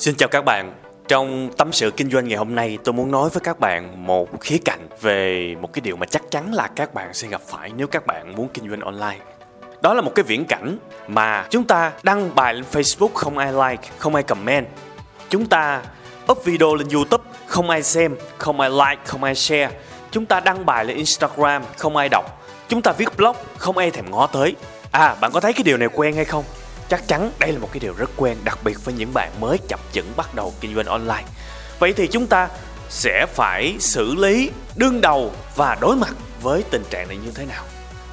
Xin chào các bạn. Trong tâm sự kinh doanh ngày hôm nay, tôi muốn nói với các bạn một khía cạnh về một cái điều mà chắc chắn là các bạn sẽ gặp phải nếu các bạn muốn kinh doanh online. Đó là một cái viễn cảnh mà chúng ta đăng bài lên Facebook không ai like, không ai comment. Chúng ta up video lên YouTube không ai xem, không ai like, không ai share. Chúng ta đăng bài lên Instagram không ai đọc. Chúng ta viết blog không ai thèm ngó tới. À, bạn có thấy cái điều này quen hay không? Chắc chắn đây là một cái điều rất quen, đặc biệt với những bạn mới chập chững bắt đầu kinh doanh online. Vậy thì chúng ta sẽ phải xử lý, đương đầu và đối mặt với tình trạng này như thế nào?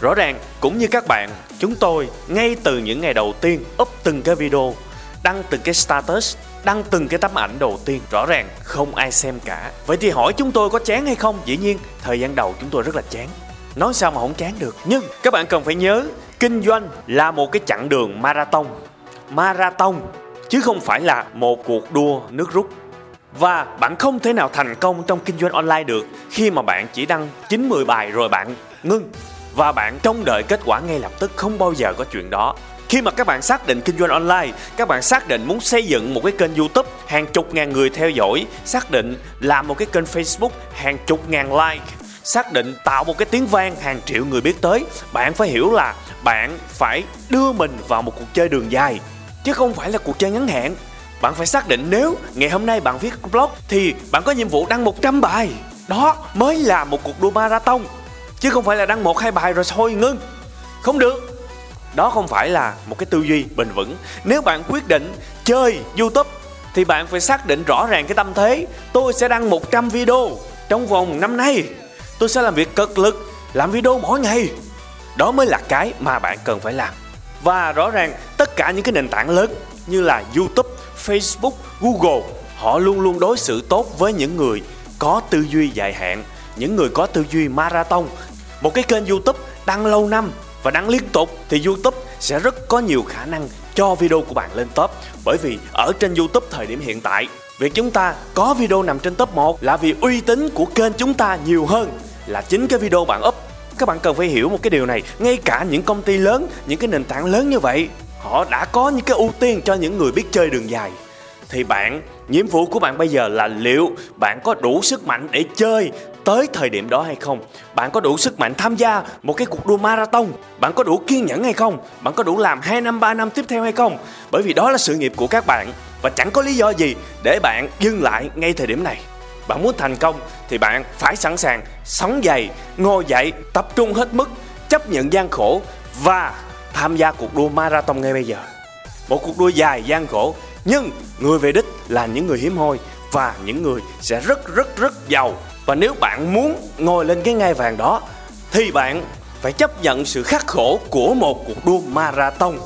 Rõ ràng, cũng như các bạn, chúng tôi ngay từ những ngày đầu tiên up từng cái video, đăng từng cái status, đăng từng cái tấm ảnh đầu tiên. Rõ ràng, không ai xem cả. Vậy thì hỏi chúng tôi có chán hay không? Dĩ nhiên, thời gian đầu chúng tôi rất là chán. Nói sao mà không chán được? Nhưng các bạn cần phải nhớ kinh doanh là một cái chặng đường marathon. Marathon, chứ không phải là một cuộc đua nước rút. Và bạn không thể nào thành công trong kinh doanh online được khi mà bạn chỉ đăng 90 bài rồi bạn ngưng. Và bạn trông đợi kết quả ngay lập tức, không bao giờ có chuyện đó. Khi mà các bạn xác định kinh doanh online, các bạn xác định muốn xây dựng một cái kênh youtube hàng chục ngàn người theo dõi, xác định làm một cái kênh facebook hàng chục ngàn like xác định tạo một cái tiếng vang hàng triệu người biết tới. Bạn phải hiểu là bạn phải đưa mình vào một cuộc chơi đường dài, chứ không phải là cuộc chơi ngắn hạn. Bạn phải xác định nếu ngày hôm nay bạn viết blog thì bạn có nhiệm vụ đăng 100 bài. Đó mới là một cuộc đua marathon, chứ không phải là đăng một hai bài rồi thôi ngưng. Không được. Đó không phải là một cái tư duy bền vững. Nếu bạn quyết định chơi youtube thì bạn phải xác định rõ ràng cái tâm thế. Tôi sẽ đăng 100 video trong vòng năm nay tôi sẽ làm việc cực lực, làm video mỗi ngày. Đó mới là cái mà bạn cần phải làm. Và rõ ràng, tất cả những cái nền tảng lớn như là youtube, facebook, google, họ luôn luôn đối xử tốt với những người có tư duy dài hạn, những người có tư duy marathon. Một cái kênh youtube đăng lâu năm và đăng liên tục thì youtube sẽ rất có nhiều khả năng cho video của bạn lên top. Bởi vì ở trên youtube thời điểm hiện tại, việc chúng ta có video nằm trên top 1 là vì uy tín của kênh chúng ta nhiều hơn là chính cái video bạn up. Các bạn cần phải hiểu một cái điều này, ngay cả những công ty lớn, những cái nền tảng lớn như vậy, họ đã có những cái ưu tiên cho những người biết chơi đường dài thì bạn, nhiệm vụ của bạn bây giờ là liệu bạn có đủ sức mạnh để chơi tới thời điểm đó hay không? Bạn có đủ sức mạnh tham gia một cái cuộc đua marathon? Bạn có đủ kiên nhẫn hay không? Bạn có đủ làm 2 năm 3 năm tiếp theo hay không? Bởi vì đó là sự nghiệp của các bạn và chẳng có lý do gì để bạn dừng lại ngay thời điểm này. Bạn muốn thành công thì bạn phải sẵn sàng sống dày ngồi dậy, tập trung hết mức, chấp nhận gian khổ và tham gia cuộc đua marathon ngay bây giờ. Một cuộc đua dài, gian khổ nhưng người về đích là những người hiếm hoi và những người sẽ rất rất rất giàu. Và nếu bạn muốn ngồi lên cái ngai vàng đó, thì bạn phải chấp nhận sự khắc khổ của một cuộc đua marathon.